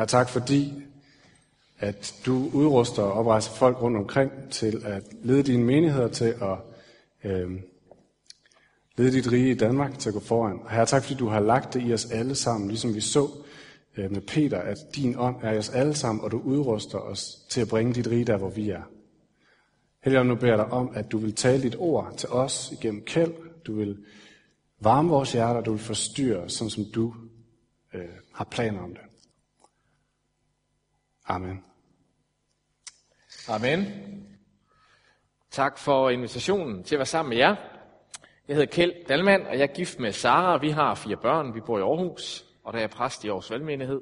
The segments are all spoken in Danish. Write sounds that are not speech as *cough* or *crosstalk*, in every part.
Her tak fordi, at du udruster og oprejser folk rundt omkring til at lede dine menigheder til at øh, lede dit rige i Danmark til at gå foran. Og her tak fordi du har lagt det i os alle sammen, ligesom vi så øh, med Peter, at din ånd er i os alle sammen, og du udruster os til at bringe dit rige der, hvor vi er. Helligånd, nu beder jeg dig om, at du vil tale dit ord til os igennem kæld. Du vil varme vores hjerter, du vil forstyrre, sådan som du øh, har planer om det. Amen. Amen. Tak for invitationen til at være sammen med jer. Jeg hedder Kjeld Dalmand, og jeg er gift med Sara. Vi har fire børn. Vi bor i Aarhus, og der er jeg præst i Aarhus Valgmenighed.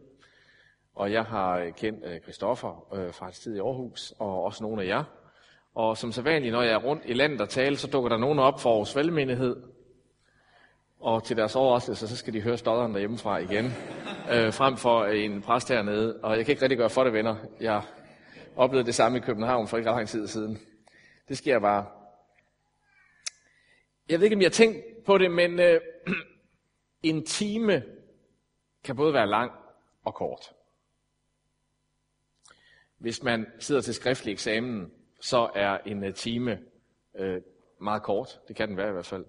Og jeg har øh, kendt øh, Kristoffer øh, fra et tid i Aarhus, og også nogle af jer. Og som så vanligt, når jeg er rundt i landet og taler, så dukker der nogen op for Aarhus Valgmenighed. Og til deres overraskelse, så skal de høre stodderen derhjemmefra igen, øh, frem for øh, en præst hernede. Og jeg kan ikke rigtig gøre for det, venner. Jeg oplevede det samme i København for ikke ret lang tid siden. Det sker bare. Jeg ved ikke, om jeg har tænkt på det, men øh, *clears throat* en time kan både være lang og kort. Hvis man sidder til skriftlig eksamen, så er en øh, time øh, meget kort. Det kan den være i hvert fald.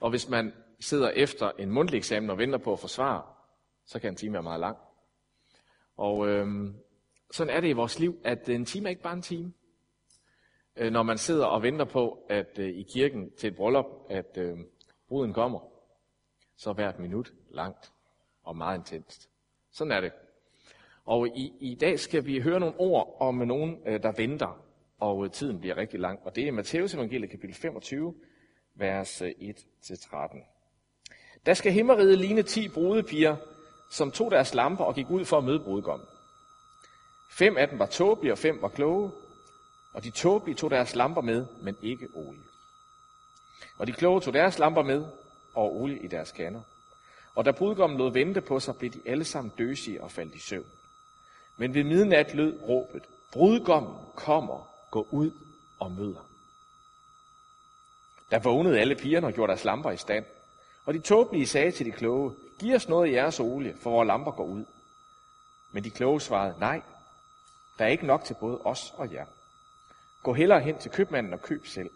Og hvis man sidder efter en mundtlig eksamen og venter på at få svar, så kan en time være meget lang. Og øhm, sådan er det i vores liv, at en time er ikke bare en time. Øh, når man sidder og venter på, at øh, i kirken til et bryllup, at øh, bruden kommer, så er hvert minut langt og meget intenst. Sådan er det. Og i, i dag skal vi høre nogle ord om nogen, øh, der venter, og øh, tiden bliver rigtig lang. Og det er Matteus evangeliet kapitel 25, vers øh, 1-13. Der skal himmeriget ligne ti brudepiger, som tog deres lamper og gik ud for at møde brudgommen. Fem af dem var tåbelige, og fem var kloge. Og de tåbelige tog deres lamper med, men ikke olie. Og de kloge tog deres lamper med, og olie i deres kander. Og da brudgommen lod vente på sig, blev de alle sammen døsige og faldt i søvn. Men ved midnat lød råbet, brudgommen kommer, gå ud og møder. Der vågnede alle pigerne og gjorde deres lamper i stand. Og de tåbelige sagde til de kloge, giv os noget af jeres olie, for vores lamper går ud. Men de kloge svarede, nej, der er ikke nok til både os og jer. Gå hellere hen til købmanden og køb selv.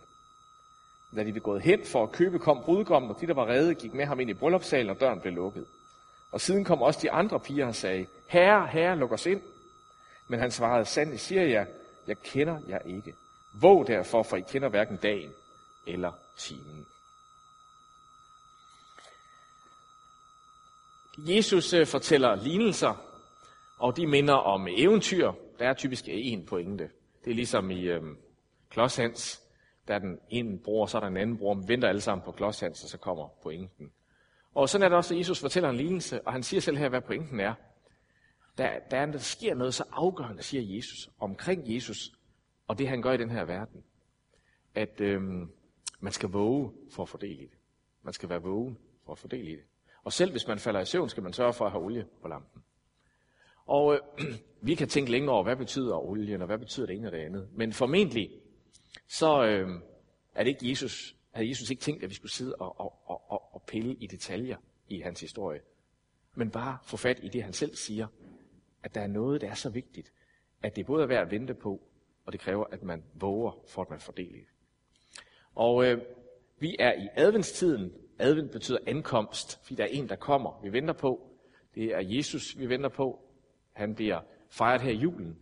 Da de var gået hen for at købe, kom brudgommen, og de, der var redde, gik med ham ind i bryllupssalen, og døren blev lukket. Og siden kom også de andre piger og sagde, Herre, herre, luk os ind. Men han svarede, sandelig siger jeg, jeg kender jer ikke. Våg derfor, for I kender hverken dagen eller timen. Jesus øh, fortæller lignelser, og de minder om eventyr. Der er typisk en pointe. Det er ligesom i øhm, Klodshands, der er den ene bror, så er der en anden bror. Man venter alle sammen på Klodshands, og så kommer pointen. Og sådan er det også, at Jesus fortæller en lignelse, og han siger selv her, hvad pointen er. Der, der, er, der sker noget så afgørende, siger Jesus, omkring Jesus, og det han gør i den her verden. At øhm, man skal våge for at fordele i det. Man skal være vågen for at fordele i det. Og selv hvis man falder i søvn, skal man sørge for at have olie på lampen. Og øh, *clears throat* vi kan tænke længere over, hvad betyder olien, og hvad betyder det ene og det andet. Men formentlig, så øh, er det ikke Jesus, havde Jesus ikke tænkt, at vi skulle sidde og, og, og, og pille i detaljer i hans historie. Men bare få fat i det, han selv siger. At der er noget, der er så vigtigt, at det både er værd at vente på, og det kræver, at man våger, for at man får del i det. Og øh, vi er i adventstiden. Advent betyder ankomst, fordi der er en, der kommer. Vi venter på. Det er Jesus, vi venter på. Han bliver fejret her i julen.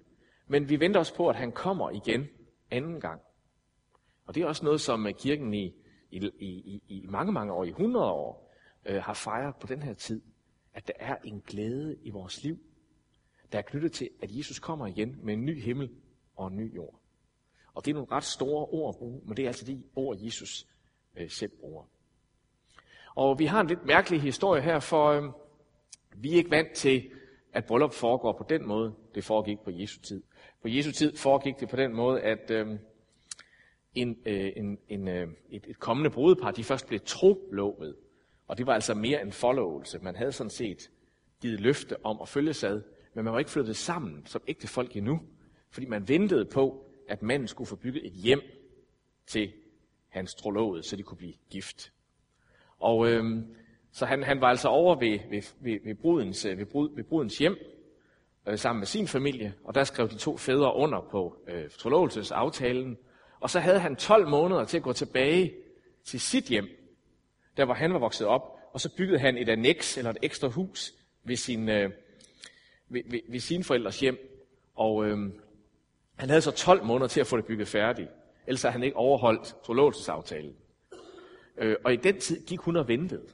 Men vi venter også på, at han kommer igen anden gang. Og det er også noget, som øh, kirken i, i, i, i mange, mange år, i hundrede år, øh, har fejret på den her tid. At der er en glæde i vores liv, der er knyttet til, at Jesus kommer igen med en ny himmel og en ny jord. Og det er nogle ret store ord at bruge, men det er altså de ord, Jesus øh, selv bruger. Og vi har en lidt mærkelig historie her, for øh, vi er ikke vant til, at bryllup foregår på den måde, det foregik på Jesu tid. På Jesu tid foregik det på den måde, at øh, en, øh, en, en, øh, et, et kommende brudepar, de først blev trolovet. Og det var altså mere en forlovelse. Man havde sådan set givet løfte om at følge sad, men man var ikke flyttet sammen som ægte folk endnu, fordi man ventede på, at manden skulle få bygget et hjem til hans trolovede, så de kunne blive gift. Og øh, så han, han var altså over ved, ved, ved, ved, brudens, øh, ved, brud, ved brudens hjem, øh, sammen med sin familie, og der skrev de to fædre under på øh, forlovelsesaftalen. Og så havde han 12 måneder til at gå tilbage til sit hjem, der hvor han var vokset op, og så byggede han et annex eller et ekstra hus ved, sin, øh, ved, ved, ved sine forældres hjem. Og øh, han havde så 12 måneder til at få det bygget færdigt, ellers havde han ikke overholdt forlovelsesaftalen. Øh, og i den tid gik hun og ventede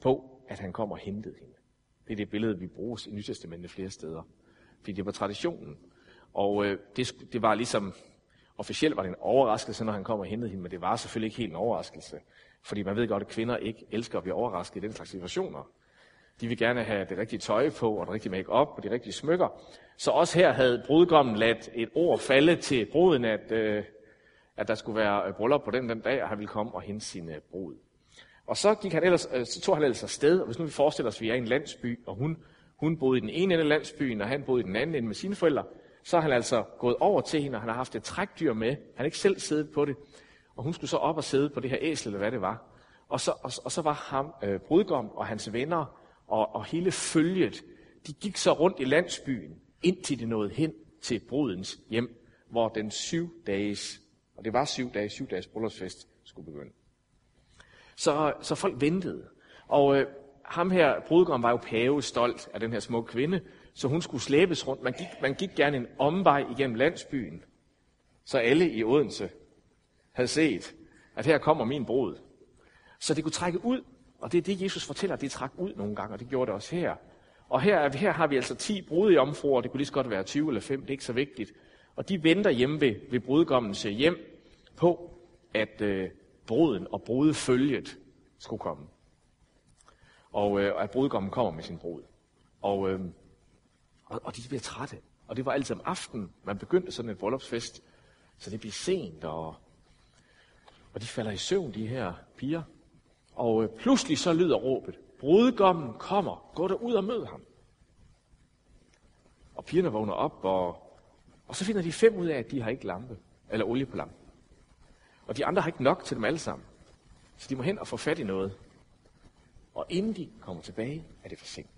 på, at han kom og hentede hende. Det er det billede, vi bruger i Nytestamentet flere steder. Fordi det var traditionen. Og øh, det, det var ligesom, officielt var det en overraskelse, når han kom og hentede hende, men det var selvfølgelig ikke helt en overraskelse. Fordi man ved godt, at kvinder ikke elsker at blive overrasket i den slags situationer. De vil gerne have det rigtige tøj på, og det rigtige make-up, og de rigtige smykker. Så også her havde brudgommen ladt et ord falde til bruden, at, øh, at der skulle være øh, bryllup på den, den dag, og han ville komme og hente sin øh, brud. Og så, gik han ellers, øh, så tog han ellers afsted, og hvis nu vi forestiller os, at vi er i en landsby, og hun, hun boede i den ene ende af landsbyen, og han boede i den anden ende med sine forældre, så er han altså gået over til hende, og han har haft et trækdyr med. Han har ikke selv siddet på det. Og hun skulle så op og sidde på det her æsel, eller hvad det var. Og så, og, og så var ham, øh, brudgom og hans venner og, og hele følget, de gik så rundt i landsbyen, indtil de nåede hen til brudens hjem, hvor den syv dages, og det var syv dage, syv dages bryllupsfest skulle begynde. Så, så folk ventede. Og øh, ham her, brudgommen, var jo pave stolt af den her smukke kvinde, så hun skulle slæbes rundt. Man gik, man gik gerne en omvej igennem landsbyen, så alle i Odense havde set, at her kommer min brud. Så det kunne trække ud, og det er det, Jesus fortæller, at det trak ud nogle gange, og det gjorde det også her. Og her, her har vi altså 10 brudjomfruer, det kunne lige så godt være 20 eller 5, det er ikke så vigtigt. Og de venter hjemme ved, ved brudgommens øh, hjem på, at øh, bruden og brudefølget skulle komme. Og øh, at brudgommen kommer med sin brud. Og, øh, og, og de bliver trætte. Og det var altid om aftenen, man begyndte sådan en bryllupsfest. Så det bliver sent, og, og de falder i søvn, de her piger. Og øh, pludselig så lyder råbet, brudgommen kommer, gå der ud og mød ham. Og pigerne vågner op, og, og så finder de fem ud af, at de har ikke lampe, eller olie på lampen. Og de andre har ikke nok til dem alle sammen. Så de må hen og få fat i noget. Og inden de kommer tilbage, er det for sent.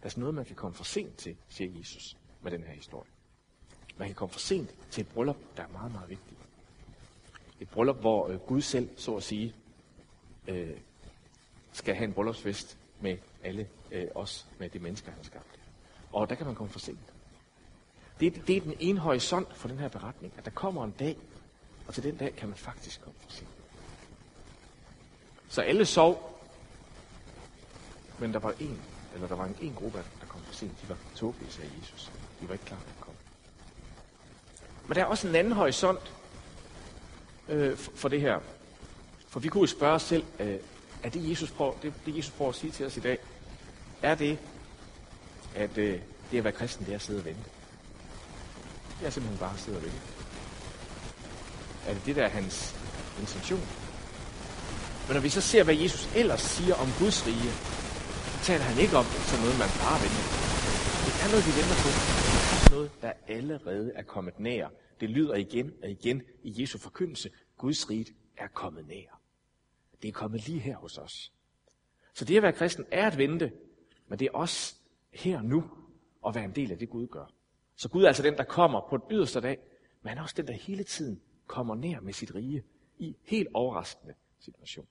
Der er sådan noget, man kan komme for sent til, siger Jesus med den her historie. Man kan komme for sent til et bryllup, der er meget, meget vigtigt. Et bryllup, hvor øh, Gud selv, så at sige, øh, skal have en bryllupsfest med alle øh, os, med de mennesker, han har skabt. Og der kan man komme for sent. Det, det er den ene horisont for den her beretning, at der kommer en dag, og til den dag kan man faktisk komme for sent. Så alle sov, men der var en, eller der var en, en gruppe, der kom for sent. De var tåbelige, sagde Jesus. De var ikke klar til at komme. Men der er også en anden horisont øh, for, for det her. For vi kunne jo spørge os selv, øh, er det Jesus, prøver, det, det Jesus prøver at sige til os i dag, er det, at øh, det at være kristen, det er at sidde og vente? Jeg er simpelthen bare sidder sidde. Er det det, der er hans intention? Men når vi så ser, hvad Jesus ellers siger om Guds rige, så taler han ikke om som noget, man bare venter. Det er noget, vi venter på. Det er noget, der allerede er kommet nær. Det lyder igen og igen i Jesu forkyndelse. Guds rige er kommet nær. Det er kommet lige her hos os. Så det at være kristen er at vente, men det er også her nu at være en del af det, Gud gør. Så Gud er altså den, der kommer på den yderste dag, men han er også den, der hele tiden kommer nær med sit rige i helt overraskende situationer.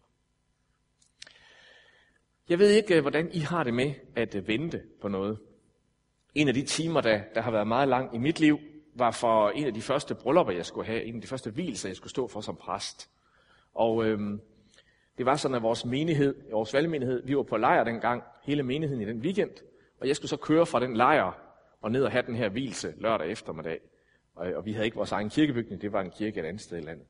Jeg ved ikke, øh, hvordan I har det med at øh, vente på noget. En af de timer, der, der har været meget lang i mit liv, var for en af de første bryllupper, jeg skulle have, en af de første hvilser, jeg skulle stå for som præst. Og øhm, det var sådan, at vores menighed, vores valgmenighed, vi var på lejr dengang, hele menigheden i den weekend, og jeg skulle så køre fra den lejr og ned og have den her hvilse lørdag eftermiddag. Og, og vi havde ikke vores egen kirkebygning, det var en kirke et andet sted i landet.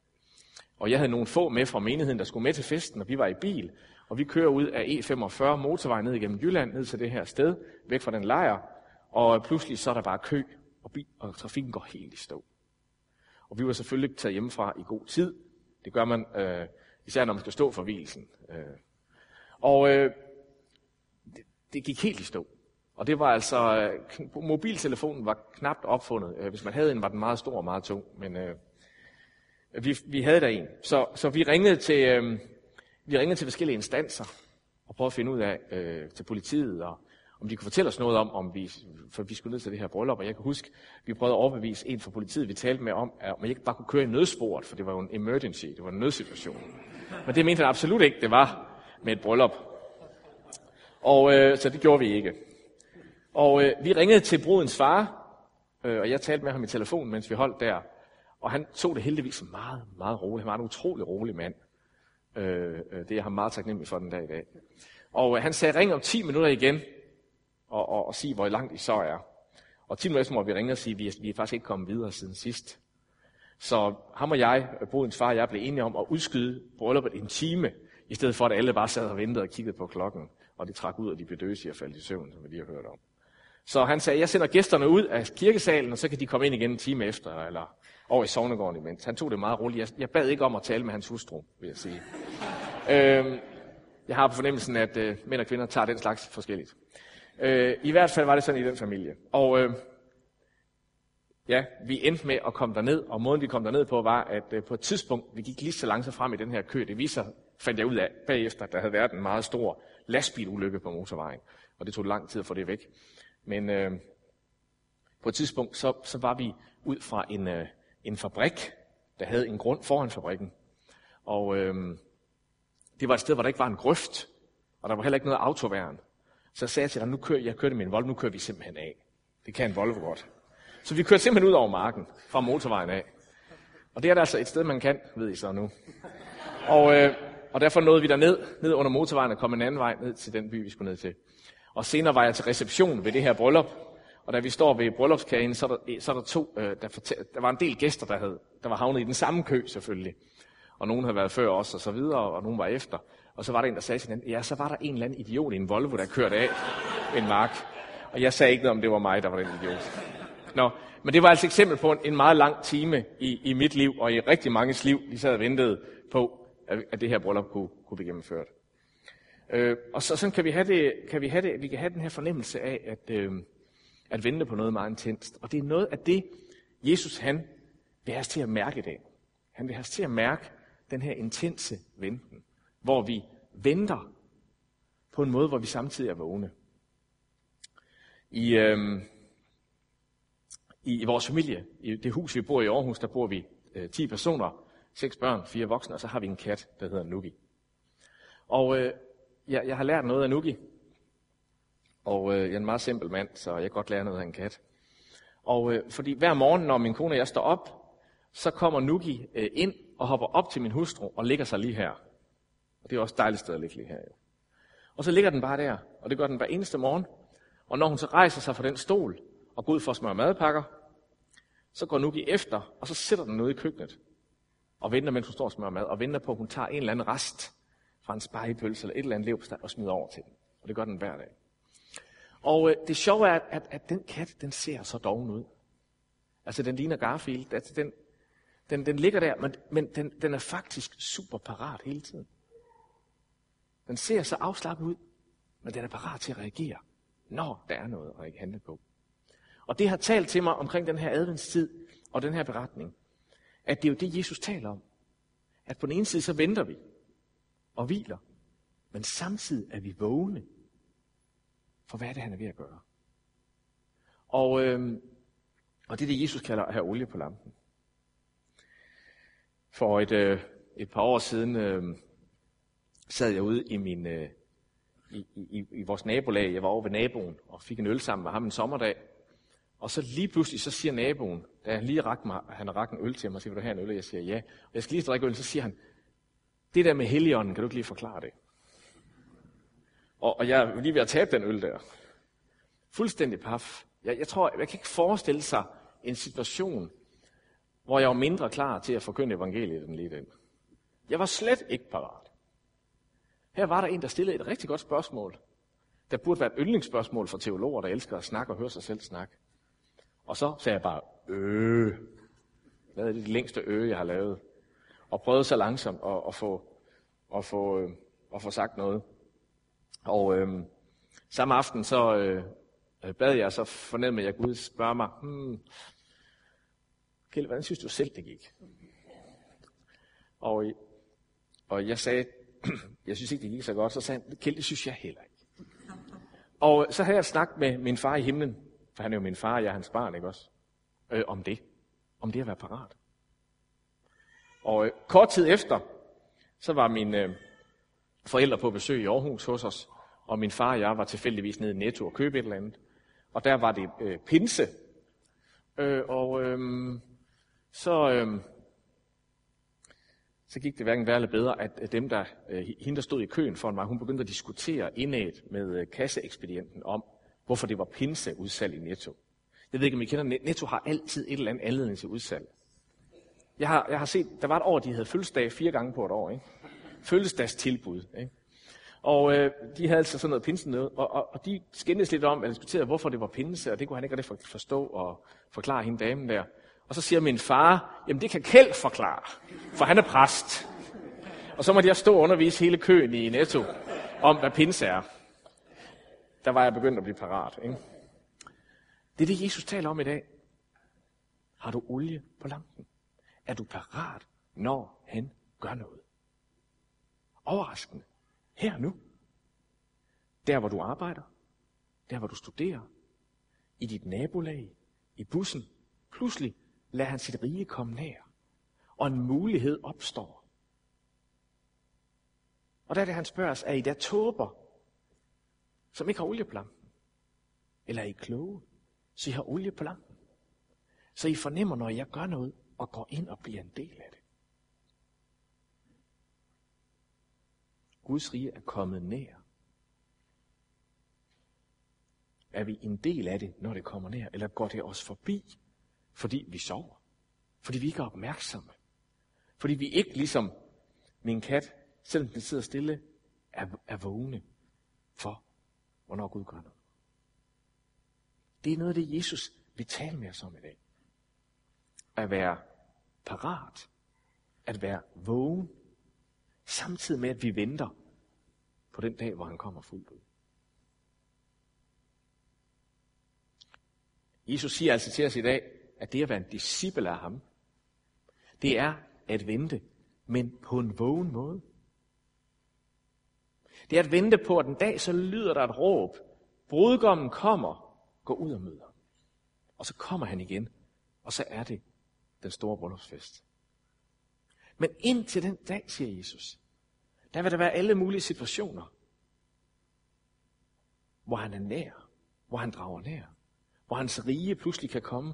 Og jeg havde nogle få med fra menigheden, der skulle med til festen, og vi var i bil. Og vi kører ud af E45 motorvejen ned igennem Jylland, ned til det her sted, væk fra den lejr. Og pludselig så er der bare kø, og, bil, og trafikken går helt i stå. Og vi var selvfølgelig taget hjemmefra i god tid. Det gør man, øh, især når man skal stå for hvilesen. Øh. Og øh, det, det gik helt i stå. Og det var altså, øh, mobiltelefonen var knapt opfundet. Øh, hvis man havde en, var den meget stor og meget tung. Men øh, vi, vi havde der en. Så, så vi ringede til, øh, vi ringede til forskellige instanser og prøvede at finde ud af øh, til politiet og, om de kunne fortælle os noget om, om vi, for vi skulle ned til det her bryllup, og jeg kan huske, vi prøvede at overbevise en fra politiet, vi talte med om, at man ikke bare kunne køre i nødsporet, for det var jo en emergency, det var en nødsituation. Men det mente han absolut ikke, det var med et bryllup. Og øh, så det gjorde vi ikke. Og øh, vi ringede til brudens far, øh, og jeg talte med ham i telefon, mens vi holdt der. Og han tog det heldigvis meget, meget roligt. Han var en utrolig rolig mand. Øh, øh, det er jeg ham meget taknemmelig for den dag i dag. Og øh, han sagde, ring om 10 minutter igen, og, og, og sig, hvor langt I så er. Og 10 minutter efter må vi ringe og sige, at vi er, vi er faktisk ikke kommet videre siden sidst. Så ham og jeg, øh, brudens far og jeg, blev enige om at udskyde brylluppet en time, i stedet for at alle bare sad og ventede og kiggede på klokken, og det trak ud, og de blev døse og faldt i søvn, som vi lige har hørt om. Så han sagde, jeg sender gæsterne ud af kirkesalen, og så kan de komme ind igen en time efter, eller over i sovnegården imens. Han tog det meget roligt. Jeg, jeg bad ikke om at tale med hans hustru, vil jeg sige. øhm, jeg har på fornemmelsen, at øh, mænd og kvinder tager den slags forskelligt. Øh, I hvert fald var det sådan i den familie. Og øh, ja, vi endte med at komme derned, og måden vi kom derned på var, at øh, på et tidspunkt, vi gik lige så langsomt frem i den her kø, det viser, fandt jeg ud af bagefter, at der havde været en meget stor lastbilulykke på motorvejen, og det tog lang tid at få det væk. Men øh, på et tidspunkt, så, så var vi ud fra en, øh, en fabrik, der havde en grund foran fabrikken. Og øh, det var et sted, hvor der ikke var en grøft, og der var heller ikke noget autoværn. Så sagde jeg til ham, nu kører, jeg kørte med en Volvo, nu kører vi simpelthen af. Det kan en Volvo godt. Så vi kørte simpelthen ud over marken, fra motorvejen af. Og det er der altså et sted, man kan, ved I så nu. Og, øh, og derfor nåede vi der ned, ned under motorvejen og kom en anden vej ned til den by, vi skulle ned til. Og senere var jeg til reception ved det her bryllup, og da vi står ved bryllupskagen, så er der, så er der to, øh, der, fortæ- der var en del gæster, der, havde, der var havnet i den samme kø selvfølgelig. Og nogen havde været før os og så videre, og nogen var efter. Og så var der en, der sagde til ja, så var der en eller anden idiot i en Volvo, der kørte af en mark. Og jeg sagde ikke noget om, det var mig, der var den idiot. Nå, men det var altså et eksempel på en, en meget lang time i, i mit liv, og i rigtig mange liv, de sad og ventede på, at, at det her bryllup kunne, kunne blive gennemført. Øh, og så sådan kan vi have det, kan vi have det, vi kan have den her fornemmelse af, at, øh, at vente på noget meget intenst. Og det er noget af det, Jesus han vil have os til at mærke i dag. Han vil have os til at mærke den her intense venten, hvor vi venter på en måde, hvor vi samtidig er vågne. I, øh, i, i vores familie, i det hus, vi bor i Aarhus, der bor vi øh, 10 personer, seks børn, fire voksne, og så har vi en kat, der hedder Nuki. Og øh, jeg, jeg har lært noget af Nuki. Og øh, jeg er en meget simpel mand, så jeg kan godt lære noget af en kat. Og øh, fordi hver morgen, når min kone og jeg står op, så kommer Nuki øh, ind og hopper op til min hustru og ligger sig lige her. Og det er også et dejligt sted at ligge lige her. Jo. Og så ligger den bare der, og det gør den hver eneste morgen. Og når hun så rejser sig fra den stol og går ud for at smøre madpakker, så går Nuki efter, og så sætter den ude i køkkenet og venter, mens hun står og smører mad, og venter på, at hun tager en eller anden rest fra en spejepølse eller et eller andet levsteg og smider over til den. Og det gør den hver dag. Og øh, det sjove er, at, at, at den kat, den ser så doven ud. Altså, den ligner Garfield. Altså, den, den, den ligger der, men, men den, den er faktisk super parat hele tiden. Den ser så afslappet ud, men den er parat til at reagere, når der er noget at handle på. Og det har talt til mig omkring den her adventstid og den her beretning, at det er jo det, Jesus taler om. At på den ene side, så venter vi og hviler, men samtidig er vi vågne for, hvad er det, han er ved at gøre. Og, øh, og det er det, Jesus kalder at have olie på lampen. For et, øh, et par år siden øh, sad jeg ude i min øh, i, i, i vores nabolag. Jeg var over ved naboen og fik en øl sammen med ham en sommerdag. Og så lige pludselig, så siger naboen, da han lige rakt mig, han har rakt en øl til mig, siger, vil du have en øl? Og jeg siger ja. Og jeg skal lige drikke øl, så siger han, det der med heligånden, kan du ikke lige forklare det? Og, og jeg er lige ved at tabe den øl der. Fuldstændig paf. Jeg, jeg tror, jeg kan ikke forestille sig en situation, hvor jeg var mindre klar til at forkynde evangeliet end lige den. Jeg var slet ikke parat. Her var der en, der stillede et rigtig godt spørgsmål. Der burde være et yndlingsspørgsmål for teologer, der elsker at snakke og høre sig selv snakke. Og så sagde jeg bare, øh. Hvad er det længste øh, jeg har lavet? Og prøvede så langsomt at, at, få, at, få, øh, at få sagt noget. Og øh, samme aften så øh, bad jeg, så fornemmede jeg, at Gud spørger mig, hmm, Kjell, hvordan synes du selv, det gik? Og, og jeg sagde, *clears throat* jeg synes ikke, det gik så godt. Så sagde han, Kjeld, det synes jeg heller ikke. Og så havde jeg snakket med min far i himlen, for han er jo min far, og jeg er hans barn, ikke også? Øh, om det. Om det at være parat. Og øh, kort tid efter, så var mine øh, forældre på besøg i Aarhus hos os, og min far og jeg var tilfældigvis nede i Netto og købe et eller andet. Og der var det øh, pinse. Øh, og øh, så, øh, så gik det hverken værre eller bedre, at dem, der, øh, hende, der stod i køen for mig, hun begyndte at diskutere indad med øh, kasseekspedienten om, hvorfor det var pinse udsalg i Netto. Jeg ved ikke, om I kender Netto har altid et eller andet anledning til udsalg. Jeg har, jeg har set, der var et år, de havde fødselsdag fire gange på et år. Ikke? Fødselsdagstilbud. Ikke? Og øh, de havde altså sådan noget pinse noget, og, og, og de skændes lidt om at diskutere, hvorfor det var pinse, og det kunne han ikke rigtig forstå og forklare hende damen der. Og så siger min far, jamen det kan Kjeld forklare, for han er præst. Og så må jeg stå og undervise hele køen i Netto om, hvad pinse er. Der var jeg begyndt at blive parat. Ikke? Det er det, Jesus taler om i dag. Har du olie på lampen? Er du parat, når han gør noget? Overraskende. Her nu. Der, hvor du arbejder. Der, hvor du studerer. I dit nabolag. I bussen. Pludselig lader han sit rige komme nær. Og en mulighed opstår. Og der er det, han spørger os, er I der tåber, som ikke har olie på lampen? Eller er I kloge, så I har olie på lampen? Så I fornemmer, når jeg gør noget, og går ind og bliver en del af det. Guds rige er kommet nær. Er vi en del af det, når det kommer nær, eller går det os forbi, fordi vi sover? Fordi vi ikke er opmærksomme? Fordi vi ikke ligesom min kat, selvom den sidder stille, er, er vågne for, hvornår Gud gør noget. Det er noget af det, Jesus vil tale med os om i dag. At være parat. At være vågen. Samtidig med, at vi venter på den dag, hvor han kommer fuldt ud. Jesus siger altså til os i dag, at det at være en disciple af ham, det er at vente, men på en vågen måde. Det er at vente på, at en dag så lyder der et råb. Brudgommen kommer, gå ud og møder. Og så kommer han igen, og så er det den store bryllupsfest. Men indtil den dag, siger Jesus, der vil der være alle mulige situationer, hvor han er nær, hvor han drager nær, hvor hans rige pludselig kan komme,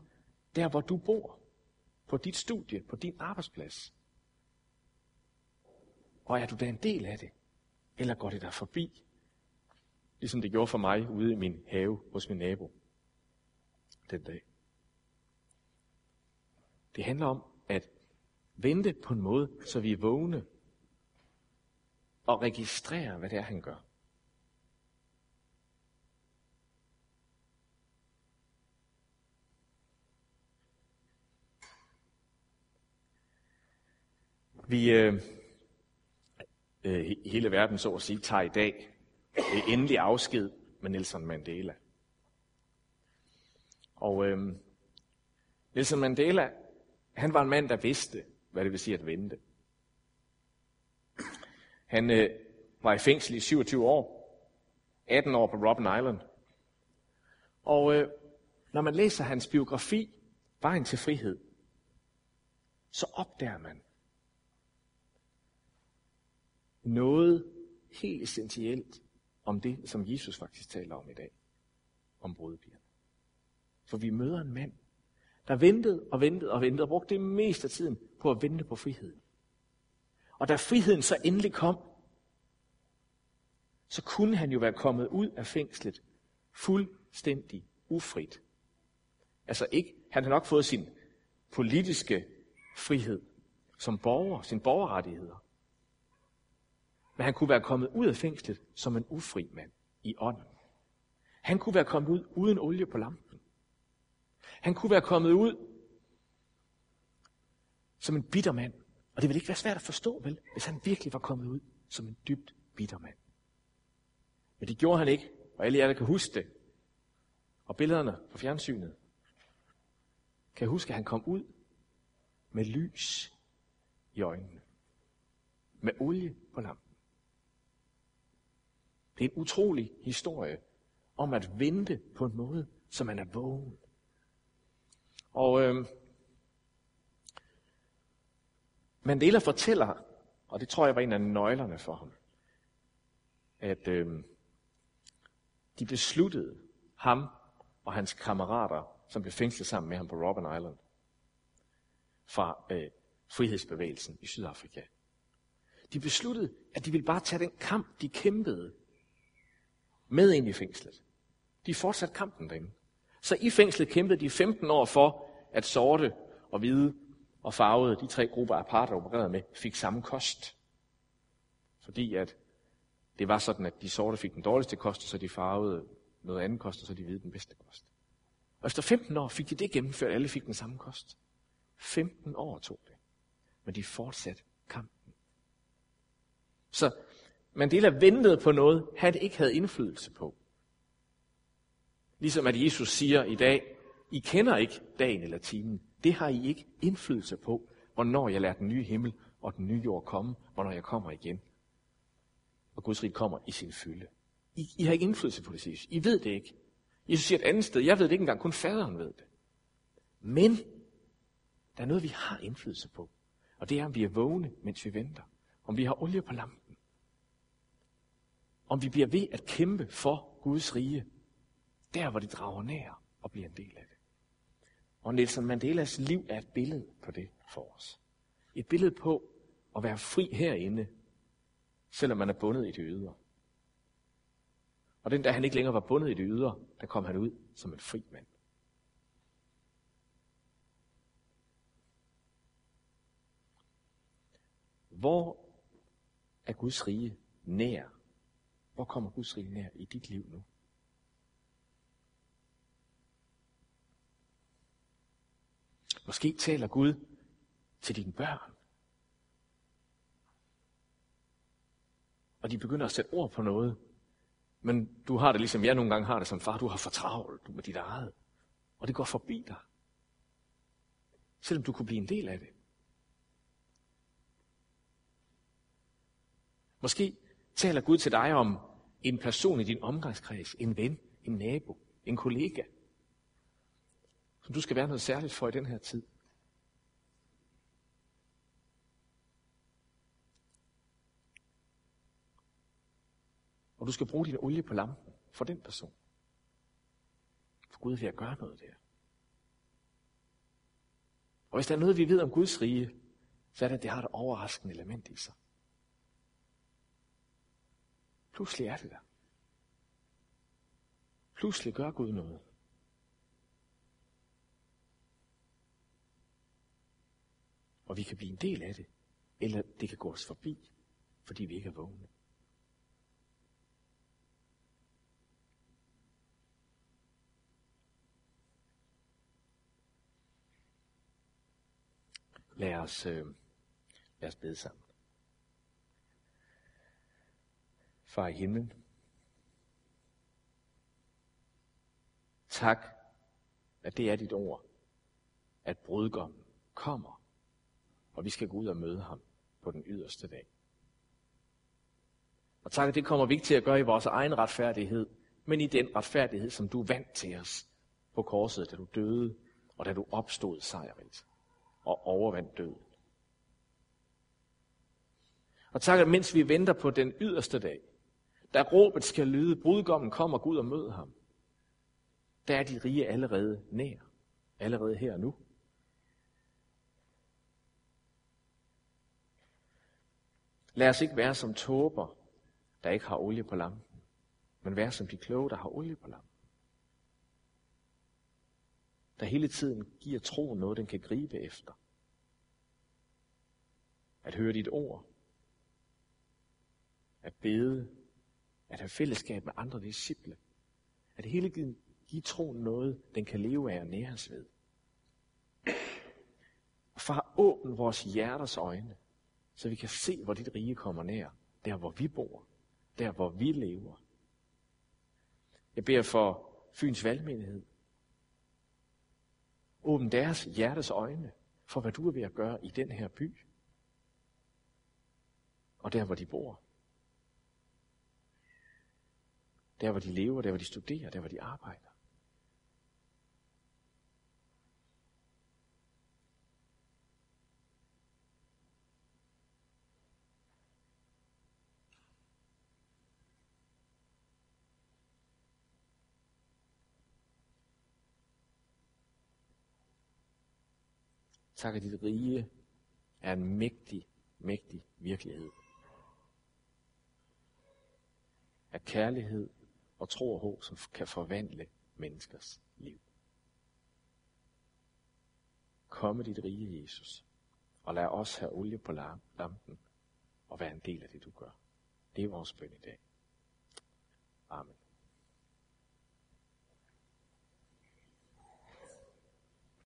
der hvor du bor, på dit studie, på din arbejdsplads. Og er du da en del af det? Eller går det der forbi? Ligesom det gjorde for mig ude i min have hos min nabo den dag. Det handler om at vente på en måde, så vi er vågne og registrere, hvad det er, han gør. Vi øh, øh, hele verden, så at sige, tager i dag øh, endelig afsked med Nelson Mandela. Og øh, Nelson Mandela, han var en mand, der vidste, hvad det vil sige at vente. Han øh, var i fængsel i 27 år, 18 år på Robben Island. Og øh, når man læser hans biografi, Vejen til frihed, så opdager man, noget helt essentielt om det, som Jesus faktisk taler om i dag. Om brudepigerne. For vi møder en mand, der ventede og ventede og ventede og brugte det meste af tiden på at vente på friheden. Og da friheden så endelig kom, så kunne han jo være kommet ud af fængslet fuldstændig ufrit. Altså ikke, han har nok fået sin politiske frihed som borger, sin borgerrettigheder. Men han kunne være kommet ud af fængslet som en ufri mand i ånden. Han kunne være kommet ud uden olie på lampen. Han kunne være kommet ud som en bitter mand. Og det ville ikke være svært at forstå, vel, hvis han virkelig var kommet ud som en dybt bitter mand. Men det gjorde han ikke, og alle jer, der kan huske det, og billederne fra fjernsynet, kan huske, at han kom ud med lys i øjnene. Med olie på lampen. Det er en utrolig historie om at vente på en måde, så man er vågen. Og øh, Mandela fortæller, og det tror jeg var en af nøglerne for ham, at øh, de besluttede, ham og hans kammerater, som blev fængslet sammen med ham på Robben Island, fra øh, frihedsbevægelsen i Sydafrika. De besluttede, at de ville bare tage den kamp, de kæmpede med ind i fængslet. De fortsatte kampen derinde. Så i fængslet kæmpede de 15 år for, at sorte og hvide og farvede, de tre grupper apartheid opererede med, fik samme kost. Fordi at det var sådan, at de sorte fik den dårligste kost, og så de farvede noget andet kost, og så de hvide den bedste kost. Og efter 15 år fik de det gennemført, alle fik den samme kost. 15 år tog det. Men de fortsatte kampen. Så Mandela ventede på noget, han ikke havde indflydelse på. Ligesom at Jesus siger i dag, i kender ikke dagen eller timen. Det har I ikke indflydelse på, hvornår jeg lader den nye himmel og den nye jord komme, hvornår jeg kommer igen. Og Guds rige kommer i sin fylde. I, I har ikke indflydelse på det, Jesus. I ved det ikke. Jesus siger et andet sted, jeg ved det ikke engang, kun faderen ved det. Men der er noget, vi har indflydelse på. Og det er, om vi er vågne, mens vi venter. Om vi har olie på lampen. Om vi bliver ved at kæmpe for Guds rige. Der, hvor det drager nær og bliver en del af det. Og Nelson Mandelas liv er et billede på det for os. Et billede på at være fri herinde, selvom man er bundet i det ydre. Og den da han ikke længere var bundet i det ydre, der kom han ud som en fri mand. Hvor er Guds rige nær? Hvor kommer Guds rige nær i dit liv nu? Måske taler Gud til dine børn. Og de begynder at sætte ord på noget. Men du har det ligesom jeg nogle gange har det som far. Du har for travlt med dit eget. Og det går forbi dig. Selvom du kunne blive en del af det. Måske taler Gud til dig om en person i din omgangskreds, en ven, en nabo, en kollega, som du skal være noget særligt for i den her tid. Og du skal bruge din olie på lampen for den person. For Gud vil at gøre noget der. Og hvis der er noget, vi ved om Guds rige, så er det, at det har et overraskende element i sig. Pludselig er det der. Pludselig gør Gud noget. Og vi kan blive en del af det, eller det kan gå os forbi, fordi vi ikke er vågne. Lad os, øh, lad os bede sammen. Far i himlen, tak, at det er dit ord, at brudgommen kommer, og vi skal gå ud og møde ham på den yderste dag. Og tak, at det kommer vi ikke til at gøre i vores egen retfærdighed, men i den retfærdighed, som du vandt til os på korset, da du døde, og da du opstod sejrigt og overvandt døden. Og tak, at mens vi venter på den yderste dag, da råbet skal lyde, brudgommen kommer Gud og møder ham, der er de rige allerede nær, allerede her og nu. Lad os ikke være som tåber, der ikke har olie på lampen, men være som de kloge, der har olie på lampen. Der hele tiden giver troen noget, den kan gribe efter. At høre dit ord. At bede. At have fællesskab med andre disciple. At hele tiden give troen noget, den kan leve af og næres ved. Og far, åbn vores hjerters øjne, så vi kan se, hvor dit rige kommer nær. Der, hvor vi bor. Der, hvor vi lever. Jeg beder for Fyns valgmenighed. Åbn deres hjertes øjne for, hvad du er ved at gøre i den her by. Og der, hvor de bor. Der hvor de lever, der hvor de studerer, der hvor de arbejder. Tak, at dit rige er en mægtig, mægtig virkelighed. Af kærlighed og tro og håb, som kan forvandle menneskers liv. Kom med dit rige, Jesus, og lad os have olie på lampen og være en del af det, du gør. Det er vores bøn i dag. Amen.